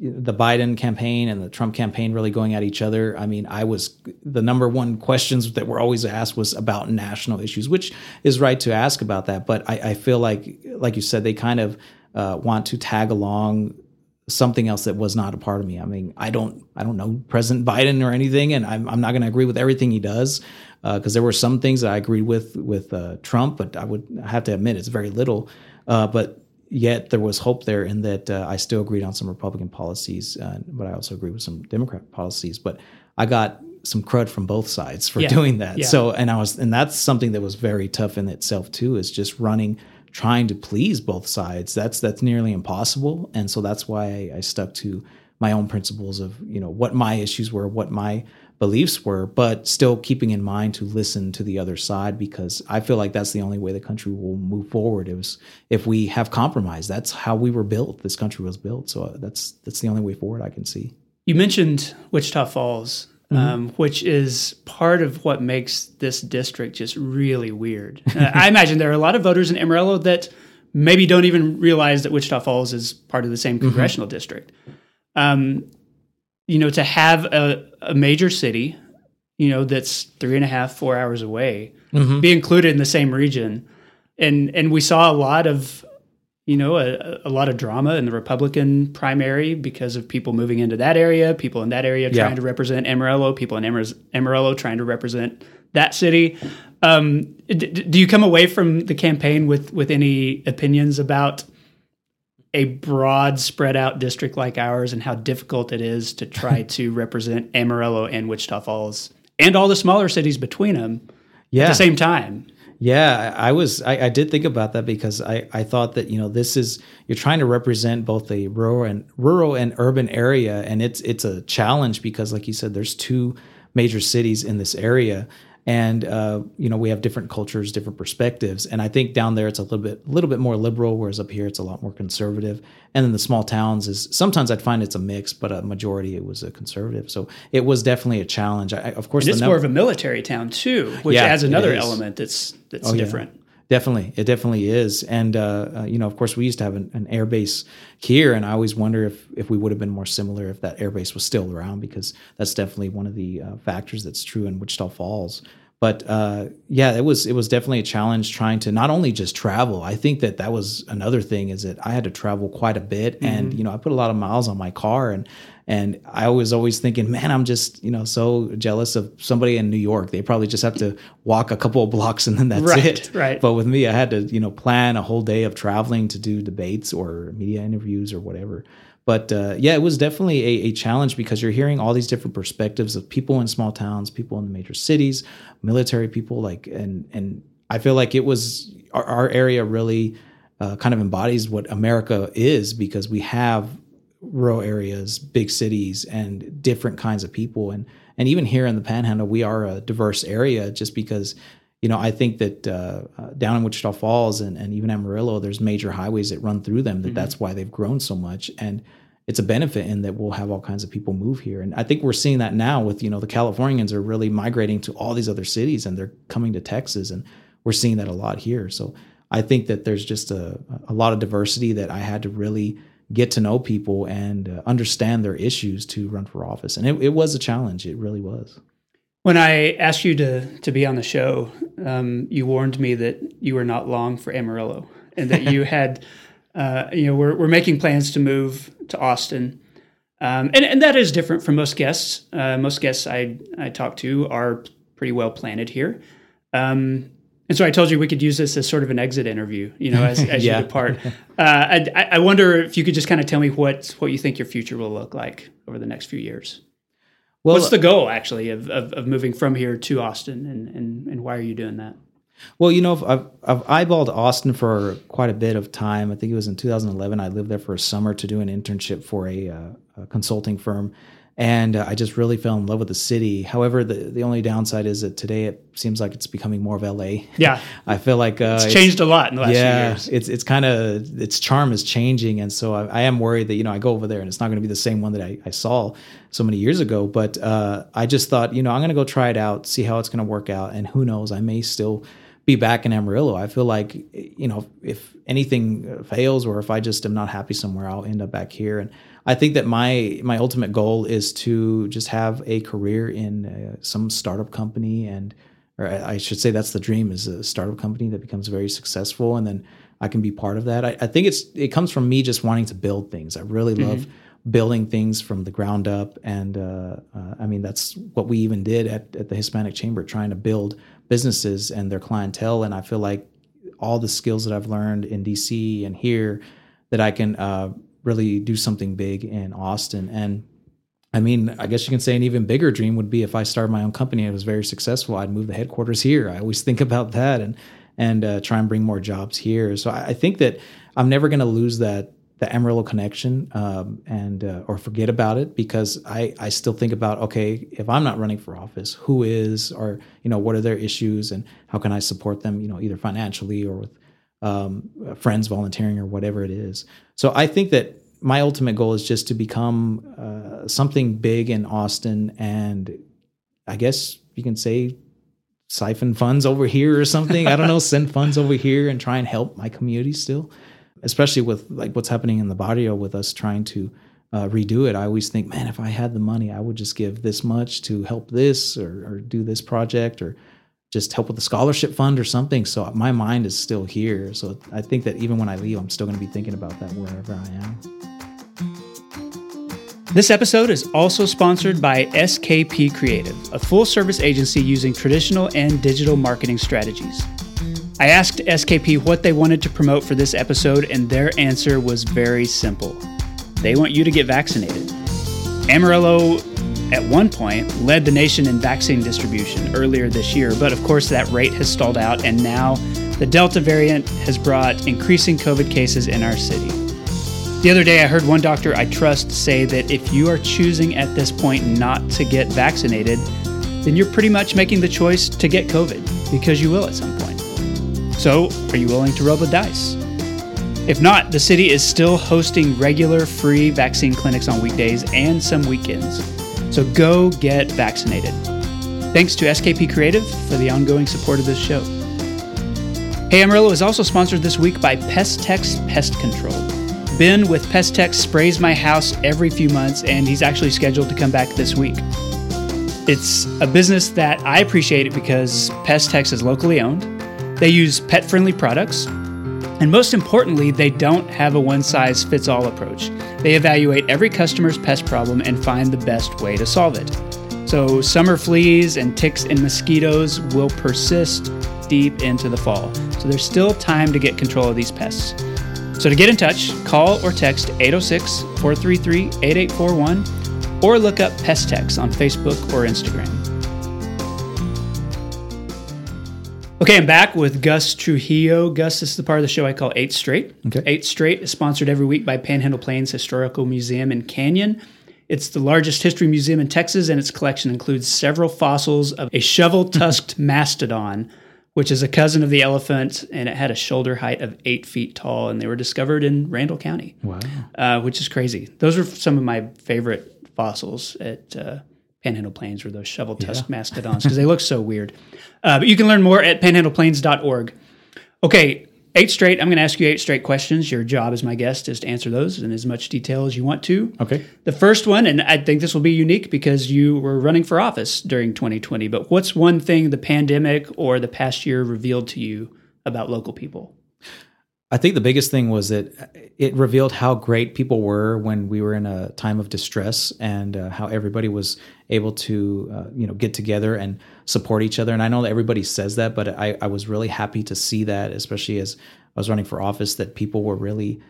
the Biden campaign and the Trump campaign really going at each other. I mean, I was the number one questions that were always asked was about national issues, which is right to ask about that. But I, I feel like, like you said, they kind of uh, want to tag along something else that was not a part of me. I mean, I don't, I don't know President Biden or anything, and I'm, I'm not going to agree with everything he does because uh, there were some things that I agreed with with uh, Trump, but I would have to admit it's very little. Uh, but yet there was hope there in that uh, I still agreed on some Republican policies, uh, but I also agree with some Democrat policies. But I got some crud from both sides for yeah. doing that. Yeah. So, and I was, and that's something that was very tough in itself too, is just running, trying to please both sides. That's that's nearly impossible, and so that's why I, I stuck to my own principles of you know what my issues were, what my beliefs were, but still keeping in mind to listen to the other side because I feel like that's the only way the country will move forward. It was if we have compromise. That's how we were built. This country was built. So uh, that's that's the only way forward I can see. You mentioned Wichita Falls, mm-hmm. um, which is part of what makes this district just really weird. uh, I imagine there are a lot of voters in Amarillo that maybe don't even realize that Wichita Falls is part of the same mm-hmm. congressional mm-hmm. district. Um, you know, to have a, a major city, you know, that's three and a half, four hours away, mm-hmm. be included in the same region. And and we saw a lot of, you know, a, a, lot of drama in the Republican primary because of people moving into that area, people in that area trying yeah. to represent Amarillo, people in Amarillo trying to represent that city. Um, d- do you come away from the campaign with with any opinions about a broad, spread out district like ours and how difficult it is to try to represent Amarillo and Wichita Falls and all the smaller cities between them yeah. at the same time. Yeah, I was I, I, did think about that because I, I thought that you know this is you're trying to represent both a rural and rural and urban area and it's it's a challenge because like you said there's two major cities in this area and uh, you know we have different cultures different perspectives. And i think down there it's a little bit a little bit more liberal whereas up here it's a lot more conservative. And then the small towns is sometimes i'd find it's a mix but a majority it was a conservative. So it was definitely a challenge. I, of course and it's num- more of a military town too which yeah, adds another element that's that's oh, different. yeah. Definitely, it definitely is, and uh, uh, you know, of course, we used to have an, an air base here, and I always wonder if if we would have been more similar if that air base was still around, because that's definitely one of the uh, factors that's true in Wichita Falls but uh, yeah, it was it was definitely a challenge trying to not only just travel. I think that that was another thing is that I had to travel quite a bit, mm-hmm. and you know I put a lot of miles on my car, and and I was always thinking, man, I'm just you know so jealous of somebody in New York. They probably just have to walk a couple of blocks and then that's right, it. Right. But with me, I had to you know plan a whole day of traveling to do debates or media interviews or whatever. But uh, yeah, it was definitely a, a, challenge because you're hearing all these different perspectives of people in small towns, people in the major cities, military people, like and and I feel like it was our, our area really uh, kind of embodies what America is because we have rural areas, big cities, and different kinds of people, and and even here in the Panhandle, we are a diverse area just because you know, I think that uh, uh, down in Wichita Falls and, and even Amarillo, there's major highways that run through them. That mm-hmm. that's why they've grown so much, and it's a benefit in that we'll have all kinds of people move here. And I think we're seeing that now with you know the Californians are really migrating to all these other cities and they're coming to Texas, and we're seeing that a lot here. So I think that there's just a, a lot of diversity that I had to really get to know people and uh, understand their issues to run for office, and it, it was a challenge. It really was. When I asked you to to be on the show, um, you warned me that you were not long for Amarillo, and that you had, uh, you know, we're we're making plans to move to Austin, um, and and that is different from most guests. Uh, most guests I I talk to are pretty well planted here. Um, and so I told you we could use this as sort of an exit interview, you know, as, as yeah. you depart. Uh, I, I wonder if you could just kind of tell me what what you think your future will look like over the next few years. Well, What's the goal actually of, of, of, moving from here to Austin, and, and, and why are you doing that? Well, you know, I've, I've eyeballed Austin for quite a bit of time. I think it was in 2011. I lived there for a summer to do an internship for a, uh, a consulting firm, and uh, I just really fell in love with the city. However, the the only downside is that today it seems like it's becoming more of LA. Yeah, I feel like uh, it's, it's changed a lot in the last yeah, few years. it's it's kind of its charm is changing, and so I, I, am worried that you know I go over there and it's not going to be the same one that I, I saw so many years ago. But uh, I just thought you know I'm going to go try it out, see how it's going to work out, and who knows, I may still be back in Amarillo. I feel like you know if anything fails or if I just am not happy somewhere, I'll end up back here and I think that my my ultimate goal is to just have a career in uh, some startup company, and or I should say that's the dream is a startup company that becomes very successful, and then I can be part of that. I, I think it's it comes from me just wanting to build things. I really mm-hmm. love building things from the ground up, and uh, uh, I mean that's what we even did at at the Hispanic Chamber, trying to build businesses and their clientele, and I feel like all the skills that I've learned in DC and here that I can uh, really do something big in Austin. And I mean, I guess you can say an even bigger dream would be if I started my own company and it was very successful, I'd move the headquarters here. I always think about that and and uh, try and bring more jobs here. So I, I think that I'm never going to lose that the Amarillo connection um, and uh, or forget about it because I I still think about okay if I'm not running for office who is or you know what are their issues and how can I support them you know either financially or with um, friends volunteering or whatever it is. So I think that my ultimate goal is just to become uh, something big in Austin and I guess you can say siphon funds over here or something. I don't know, send funds over here and try and help my community still especially with like what's happening in the barrio with us trying to uh, redo it. I always think, man, if I had the money, I would just give this much to help this or, or do this project or just help with the scholarship fund or something. So my mind is still here. So I think that even when I leave, I'm still going to be thinking about that wherever I am. This episode is also sponsored by SKP Creative, a full service agency using traditional and digital marketing strategies. I asked SKP what they wanted to promote for this episode, and their answer was very simple. They want you to get vaccinated. Amarillo, at one point, led the nation in vaccine distribution earlier this year, but of course that rate has stalled out, and now the Delta variant has brought increasing COVID cases in our city. The other day, I heard one doctor I trust say that if you are choosing at this point not to get vaccinated, then you're pretty much making the choice to get COVID because you will at some point. So, are you willing to roll the dice? If not, the city is still hosting regular free vaccine clinics on weekdays and some weekends. So go get vaccinated. Thanks to SKP Creative for the ongoing support of this show. Hey Amarillo is also sponsored this week by Pestex Pest Control. Ben with Pestex sprays my house every few months, and he's actually scheduled to come back this week. It's a business that I appreciate because Pestex is locally owned they use pet friendly products. And most importantly, they don't have a one size fits all approach. They evaluate every customer's pest problem and find the best way to solve it. So, summer fleas and ticks and mosquitoes will persist deep into the fall. So, there's still time to get control of these pests. So, to get in touch, call or text 806 433 8841 or look up Pestex on Facebook or Instagram. Okay, I'm back with Gus Trujillo. Gus, this is the part of the show I call Eight Straight. Okay. Eight Straight is sponsored every week by Panhandle Plains Historical Museum in Canyon. It's the largest history museum in Texas, and its collection includes several fossils of a shovel tusked mastodon, which is a cousin of the elephant, and it had a shoulder height of eight feet tall, and they were discovered in Randall County. Wow. Uh, which is crazy. Those are some of my favorite fossils at uh, Panhandle Plains were those shovel tusk yeah. mastodons because they look so weird. Uh, but you can learn more at panhandleplains.org. Okay, eight straight. I'm going to ask you eight straight questions. Your job as my guest is to answer those in as much detail as you want to. Okay. The first one, and I think this will be unique because you were running for office during 2020, but what's one thing the pandemic or the past year revealed to you about local people? I think the biggest thing was that it revealed how great people were when we were in a time of distress and uh, how everybody was able to, uh, you know, get together and support each other. And I know that everybody says that, but I, I was really happy to see that, especially as I was running for office, that people were really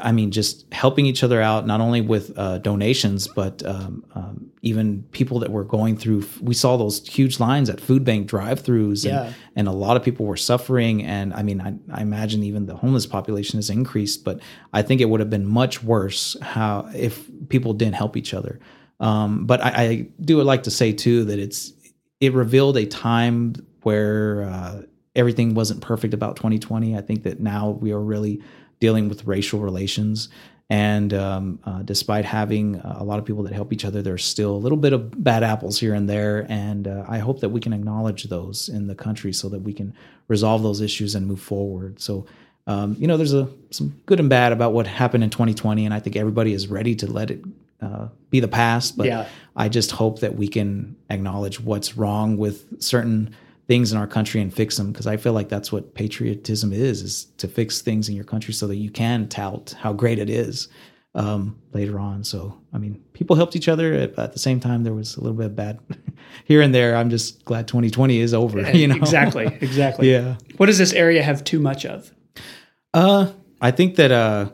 I mean, just helping each other out, not only with uh, donations, but um, um, even people that were going through. We saw those huge lines at food bank drive-throughs, and, yeah. and a lot of people were suffering. And I mean, I, I, imagine even the homeless population has increased, but I think it would have been much worse how if people didn't help each other. Um, but I, I, do like to say too that it's it revealed a time where uh, everything wasn't perfect about 2020. I think that now we are really dealing with racial relations. And um, uh, despite having a lot of people that help each other, there's still a little bit of bad apples here and there. And uh, I hope that we can acknowledge those in the country so that we can resolve those issues and move forward. So, um, you know, there's a some good and bad about what happened in 2020, and I think everybody is ready to let it uh, be the past. But yeah. I just hope that we can acknowledge what's wrong with certain things in our country and fix them because I feel like that's what patriotism is is to fix things in your country so that you can tout how great it is um, later on. So I mean, people helped each other at, at, the same time. There was a little bit of bad here and there. I'm just glad 2020 is over. You know exactly, exactly. yeah. What does this area have too much of? Uh, I think that uh,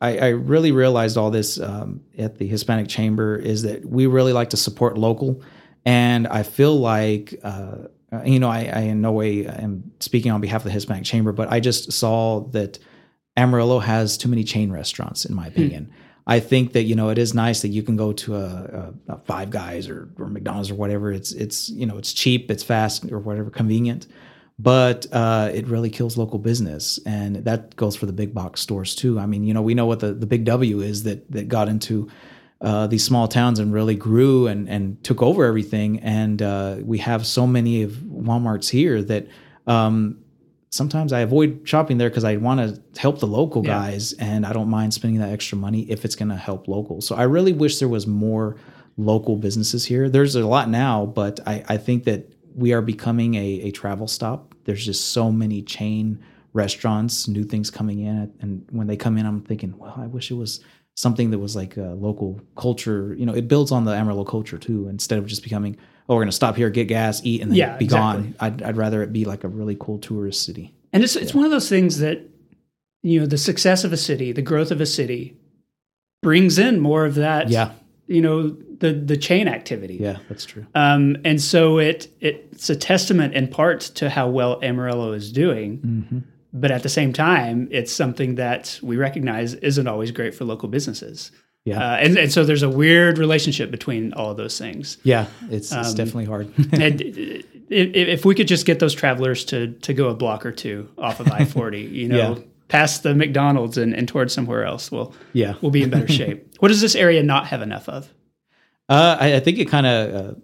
I, I really realized all this um, at the Hispanic Chamber is that we really like to support local, and I feel like. Uh, uh, you know, I, I, in no way am speaking on behalf of the Hispanic Chamber, but I just saw that Amarillo has too many chain restaurants, in my opinion. I think that you know it is nice that you can go to a, a, a Five Guys or, or McDonald's or whatever. It's it's you know it's cheap, it's fast or whatever, convenient, but uh, it really kills local business, and that goes for the big box stores too. I mean, you know, we know what the, the big W is that that got into uh, these small towns and really grew and and took over everything, and uh, we have so many of WalMarts here that. Um, sometimes I avoid shopping there because I want to help the local yeah. guys and I don't mind spending that extra money if it's going to help locals. So I really wish there was more local businesses here. There's a lot now, but I, I think that we are becoming a, a travel stop. There's just so many chain restaurants, new things coming in. And when they come in, I'm thinking, well, I wish it was something that was like a local culture. You know, it builds on the Amarillo culture too, instead of just becoming oh, we're going to stop here, get gas, eat, and then yeah, be exactly. gone. I'd, I'd rather it be like a really cool tourist city. And it's, it's one of those things that, you know, the success of a city, the growth of a city brings in more of that. Yeah. You know, the, the chain activity. Yeah, that's true. Um, and so it, it's a testament in part to how well Amarillo is doing. Mm-hmm. But at the same time, it's something that we recognize isn't always great for local businesses. Yeah. Uh, and, and so there's a weird relationship between all of those things. Yeah, it's, it's um, definitely hard. and if, if, we could just get those travelers to to go a block or two off of I 40, you know, yeah. past the McDonald's and, and towards somewhere else, we'll, yeah. we'll be in better shape. what does this area not have enough of? Uh, I, I, think it kind of uh,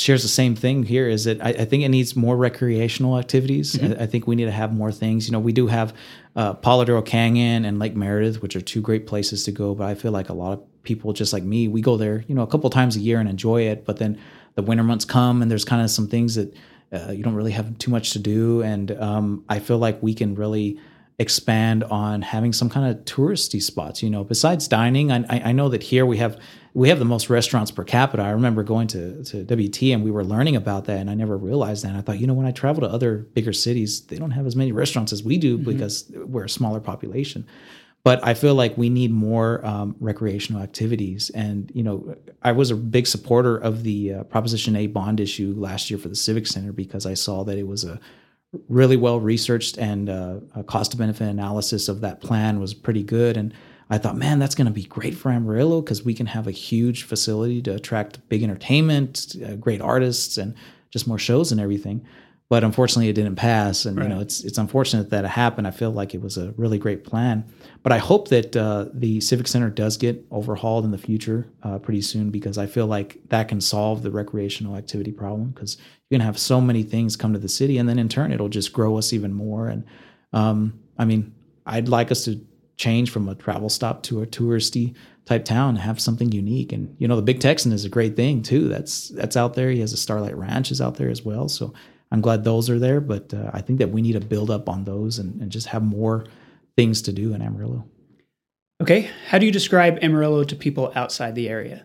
shares the same thing here is that I, I, think it needs more recreational activities. Mm-hmm. I, I, think we need to have more things. You know, we do have uh, Canyon and Lake Meredith, which are two great places to go. But I feel like a lot of people, just like me, we go there, you know, a couple times a year and enjoy it. But then the winter months come and there's kind of some things that uh, you don't really have too much to do. And um, I feel like we can really expand on having some kind of touristy spots. You know, besides dining, I, I know that here we have we have the most restaurants per capita. I remember going to, to WT and we were learning about that, and I never realized that. And I thought, you know, when I travel to other bigger cities, they don't have as many restaurants as we do mm-hmm. because we're a smaller population. But I feel like we need more um, recreational activities. And, you know, I was a big supporter of the uh, Proposition A bond issue last year for the Civic Center because I saw that it was a really well researched and uh, a cost benefit analysis of that plan was pretty good. And I thought, man, that's going to be great for Amarillo because we can have a huge facility to attract big entertainment, uh, great artists, and just more shows and everything. But unfortunately, it didn't pass, and right. you know it's it's unfortunate that it happened. I feel like it was a really great plan, but I hope that uh, the Civic Center does get overhauled in the future uh, pretty soon because I feel like that can solve the recreational activity problem because you're gonna have so many things come to the city, and then in turn, it'll just grow us even more. And um, I mean, I'd like us to change from a travel stop to a touristy type town have something unique. And you know the big texan is a great thing too. That's that's out there. He has a starlight ranch is out there as well. So i'm glad those are there. But uh, i think that we need to build up on those and, and just have more things to do in amarillo. Okay. How do you describe amarillo to people outside the area?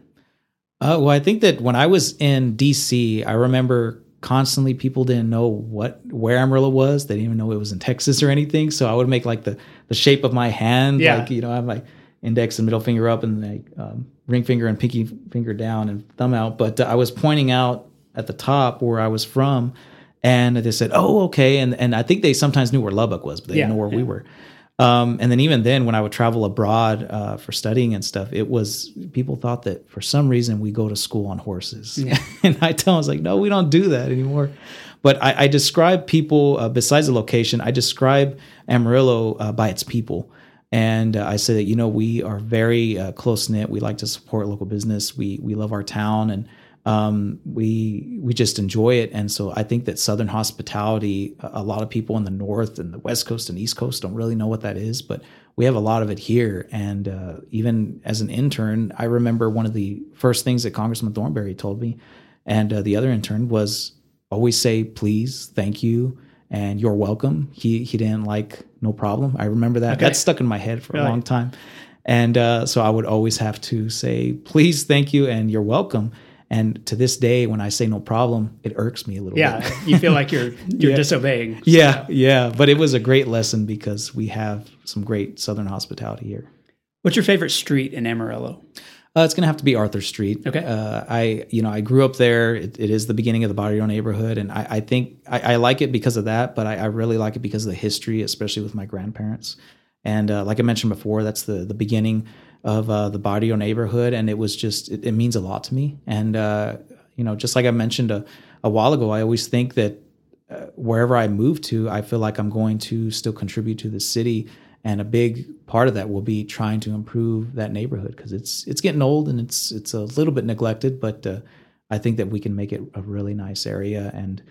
Uh, well i think that when i was in dc i remember constantly people didn't know what where Amarillo was. They didn't even know it was in Texas or anything. So I would make like the the shape of my hand, yeah. like you know, I have my index and middle finger up and like um, ring finger and pinky finger down and thumb out. But uh, I was pointing out at the top where I was from, and they said, "Oh, okay." And and I think they sometimes knew where Lubbock was, but they yeah, didn't know where yeah. we were. Um, and then even then, when I would travel abroad uh, for studying and stuff, it was people thought that for some reason we go to school on horses, yeah. and I tell them I was like, no, we don't do that anymore. But I, I describe people uh, besides the location. I describe Amarillo uh, by its people, and uh, I say that you know we are very uh, close knit. We like to support local business. We we love our town and um, we we just enjoy it. And so I think that Southern hospitality, a lot of people in the North and the West Coast and East Coast don't really know what that is, but we have a lot of it here. And uh, even as an intern, I remember one of the first things that Congressman Thornberry told me, and uh, the other intern was always say please, thank you, and you're welcome. He he didn't like no problem. I remember that. Okay. That stuck in my head for really? a long time. And uh, so I would always have to say, please, thank you, and you're welcome. And to this day, when I say no problem, it irks me a little yeah, bit. Yeah, you feel like you're you're yeah. disobeying. Yeah, yeah. But it was a great lesson because we have some great Southern hospitality here. What's your favorite street in Amarillo? Uh, it's going to have to be Arthur Street. Okay. Uh, I, you know, I grew up there. It, it is the beginning of the Barrio neighborhood, and I, I think I, I, like it because of that. But I, I, really like it because of the history, especially with my grandparents. And uh, like I mentioned before, that's the the beginning of uh, the Barrio neighborhood, and it was just it, it means a lot to me. And uh, you know, just like I mentioned a, a while ago, I always think that uh, wherever I move to, I feel like I'm going to still contribute to the city. And a big part of that will be trying to improve that neighborhood because it's it's getting old and it's it's a little bit neglected. But uh, I think that we can make it a really nice area. And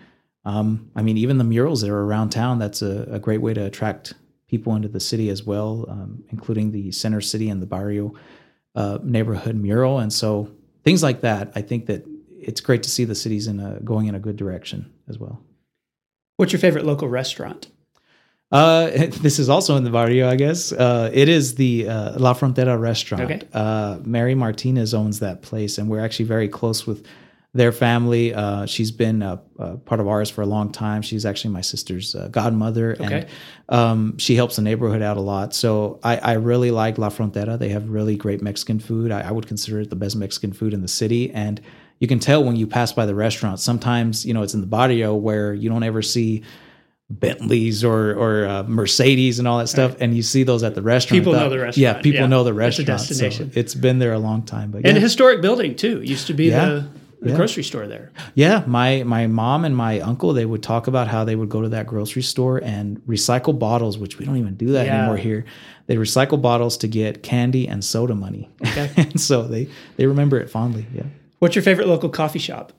um, I mean, even the murals that are around town, that's a, a great way to attract people into the city as well, um, including the center city and the barrio uh, neighborhood mural. And so things like that, I think that it's great to see the cities in a, going in a good direction as well. What's your favorite local restaurant? Uh, this is also in the barrio, I guess. Uh, it is the uh, La Frontera restaurant. Okay. Uh, Mary Martinez owns that place, and we're actually very close with their family. Uh, she's been a, a part of ours for a long time. She's actually my sister's uh, godmother, Okay. and um, she helps the neighborhood out a lot. So I, I really like La Frontera. They have really great Mexican food. I, I would consider it the best Mexican food in the city, and you can tell when you pass by the restaurant. Sometimes you know it's in the barrio where you don't ever see. Bentleys or or uh, Mercedes and all that stuff, and you see those at the restaurant. People That- know the restaurant. Yeah, people Yeah. know the It's a restaurant. so it's been there a long time, but And yeah. a historic building too. It used to be Yeah. the, the Yeah. grocery store there. Yeah, my my mom and my uncle they would talk about how they would go to that grocery store and recycle bottles, which we don't even do that Yeah. anymore here. They recycle bottles to get candy and soda money, Okay. and so they they remember it fondly. Yeah, What's your favorite local coffee shop?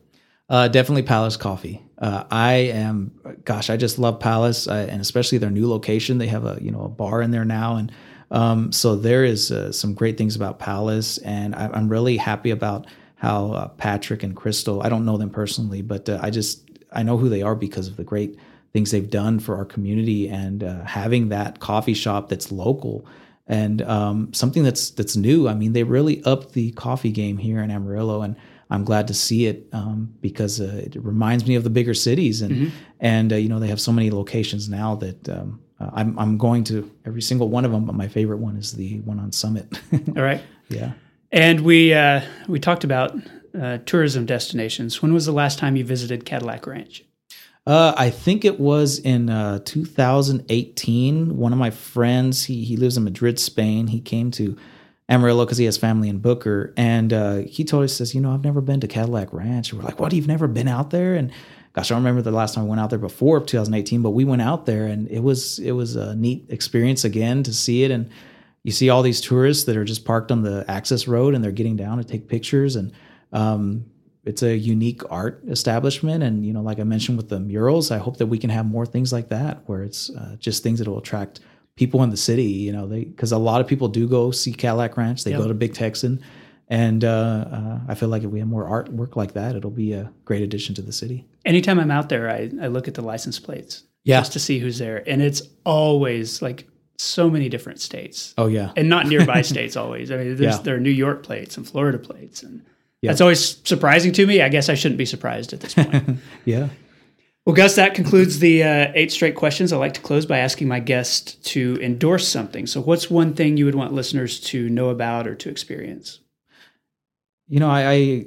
uh, definitely Palace Coffee. Uh, I am, gosh, I just love Palace, uh, and especially their new location. They have a you know a bar in there now, and um, so there is uh, some great things about Palace, and I, I'm really happy about how uh, Patrick and Crystal. I don't know them personally, but uh, I just I know who they are because of the great things they've done for our community, and uh, having that coffee shop that's local and um, something that's that's new. I mean, they really upped the coffee game here in Amarillo, and I'm glad to see it um, because uh, it reminds me of the bigger cities, and and uh, you know they have so many locations now that um, I'm I'm going to every single one of them. But my favorite one is the one on Summit. All right. yeah. And we uh, we talked about uh, tourism destinations. When was the last time you visited Cadillac Ranch? Uh, I think it was in uh, 2018. One of my friends, he he lives in Madrid, Spain. He came to Amarillo because he has family in Booker, and uh, he told us, says, you know, I've never been to Cadillac Ranch. And we're like, what? You've never been out there? And gosh, I don't remember the last time I went out there before 2018, but we went out there, and it was it was a neat experience again to see it and. You see all these tourists that are just parked on the access road and they're getting down to take pictures and um, it's a unique art establishment. And you know like i mentioned with the murals i hope that we can have more things like that where it's uh, just things that will attract people in the city you know they because a lot of people do go see cadillac ranch. They Yep. go to big texan. And uh, uh, i feel like if we have more artwork like that it'll be a great addition to the city. Anytime I'm out there, I, I look at the license plates Yeah. just to see who's there, and it's always like so many different states, oh yeah and not nearby states. Always, I mean, there's, Yeah. there are New York plates and Florida plates, and Yeah. that's always surprising to me. I guess I shouldn't be surprised at this point. yeah Well, Gus, that concludes the uh, eight straight questions. I like to close by asking my guest to endorse something. So, what's one thing you would want listeners to know about or to experience? you know, I, I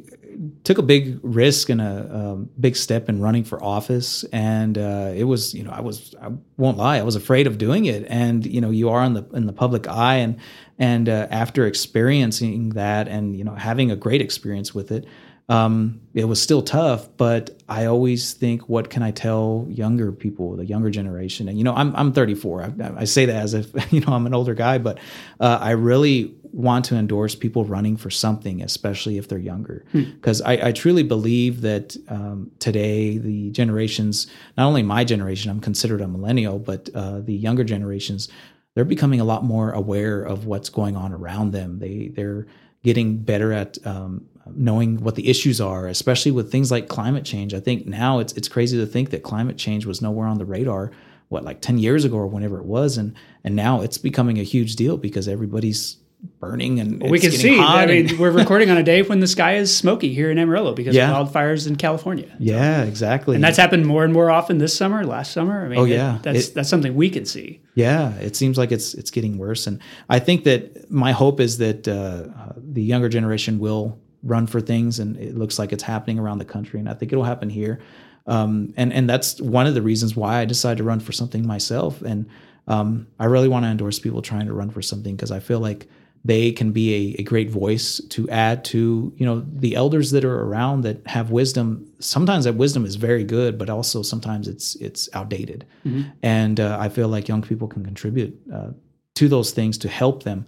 took a big risk and a, big step in running for office, and uh, it was, you know, I was, I won't lie, I was afraid of doing it, and you know, you are in the in the public eye, and and uh, after experiencing that, and you know, having a great experience with it, um, it was still tough, but I always think, what can I tell younger people, the younger generation? And you know, I'm I'm 34. I, I say that as if you know I'm an older guy, but uh, I really want to endorse people running for something, especially if they're younger, because I, I truly believe that um, today the generations, not only my generation, I'm considered a millennial, but uh, the younger generations, they're becoming a lot more aware of what's going on around them. They they're getting better at um, knowing what the issues are, especially with things like climate change. I think now it's it's crazy to think that climate change was nowhere on the radar. What like ten years ago or whenever it was, and and now it's becoming a huge deal because everybody's burning and we can see. I mean, we're recording on a day when the sky is smoky here in Amarillo because Yeah. of wildfires in California. yeah, exactly. And that's happened more and more often this summer, last summer. I mean, Oh, it- yeah. that's It- that's something we can see. Yeah, it seems like it's it's getting worse, and I think that my hope is that uh, uh, the younger generation will run for things, and it looks like it's happening around the country, and I think it'll happen here, um, and and that's one of the reasons why I decided to run for something myself, and um, I really want to endorse people trying to run for something because I feel like they can be a, a, great voice to add to you know the elders that are around that have wisdom. Sometimes that wisdom is very good but also sometimes it's it's outdated. Mm-hmm. and uh, i feel like young people can contribute uh, to those things to help them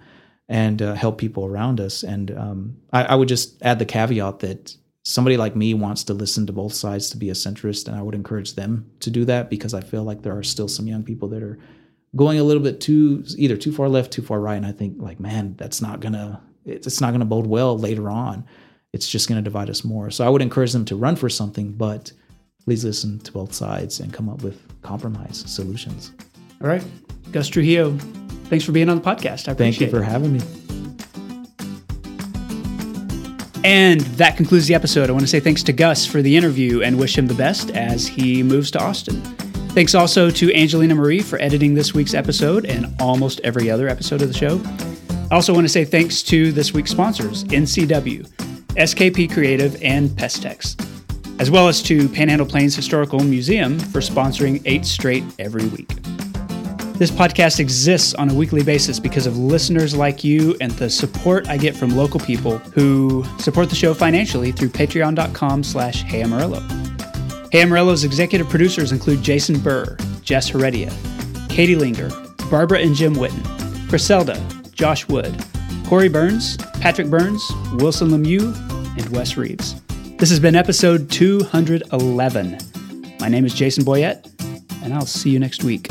and uh, help people around us. And um, I, I, would just add the caveat that somebody like me wants to listen to both sides to be a centrist and i would encourage them to do that because i feel like there are still some young people that are going a little bit too either too far left, too far right. And I think like, man, that's not gonna it's not gonna bode well later on. It's just gonna divide us more. So I would encourage them to run for something, but please listen to both sides and come up with compromise solutions. All right. Gus Trujillo, thanks for being on the podcast. I appreciate Thank you for it. having me. And that concludes the episode. I want to say thanks to Gus for the interview and wish him the best as he moves to Austin. Thanks also to Angelina Marie for editing this week's episode and almost every other episode of the show. I also want to say thanks to this week's sponsors, NCW, SKP Creative, and Pestex, as well as to Panhandle Plains Historical Museum for sponsoring 8 Straight every week. This podcast exists on a weekly basis because of listeners like you and the support I get from local people who support the show financially through patreon.com slash heyamarillo. Hey Amarillo's executive producers include Jason Burr, Jess Heredia, Katie Linger, Barbara and Jim Witten, Griselda, Josh Wood, Corey Burns, Patrick Burns, Wilson Lemieux, and Wes Reeves. This has been episode 211. My name is Jason Boyett, and I'll see you next week.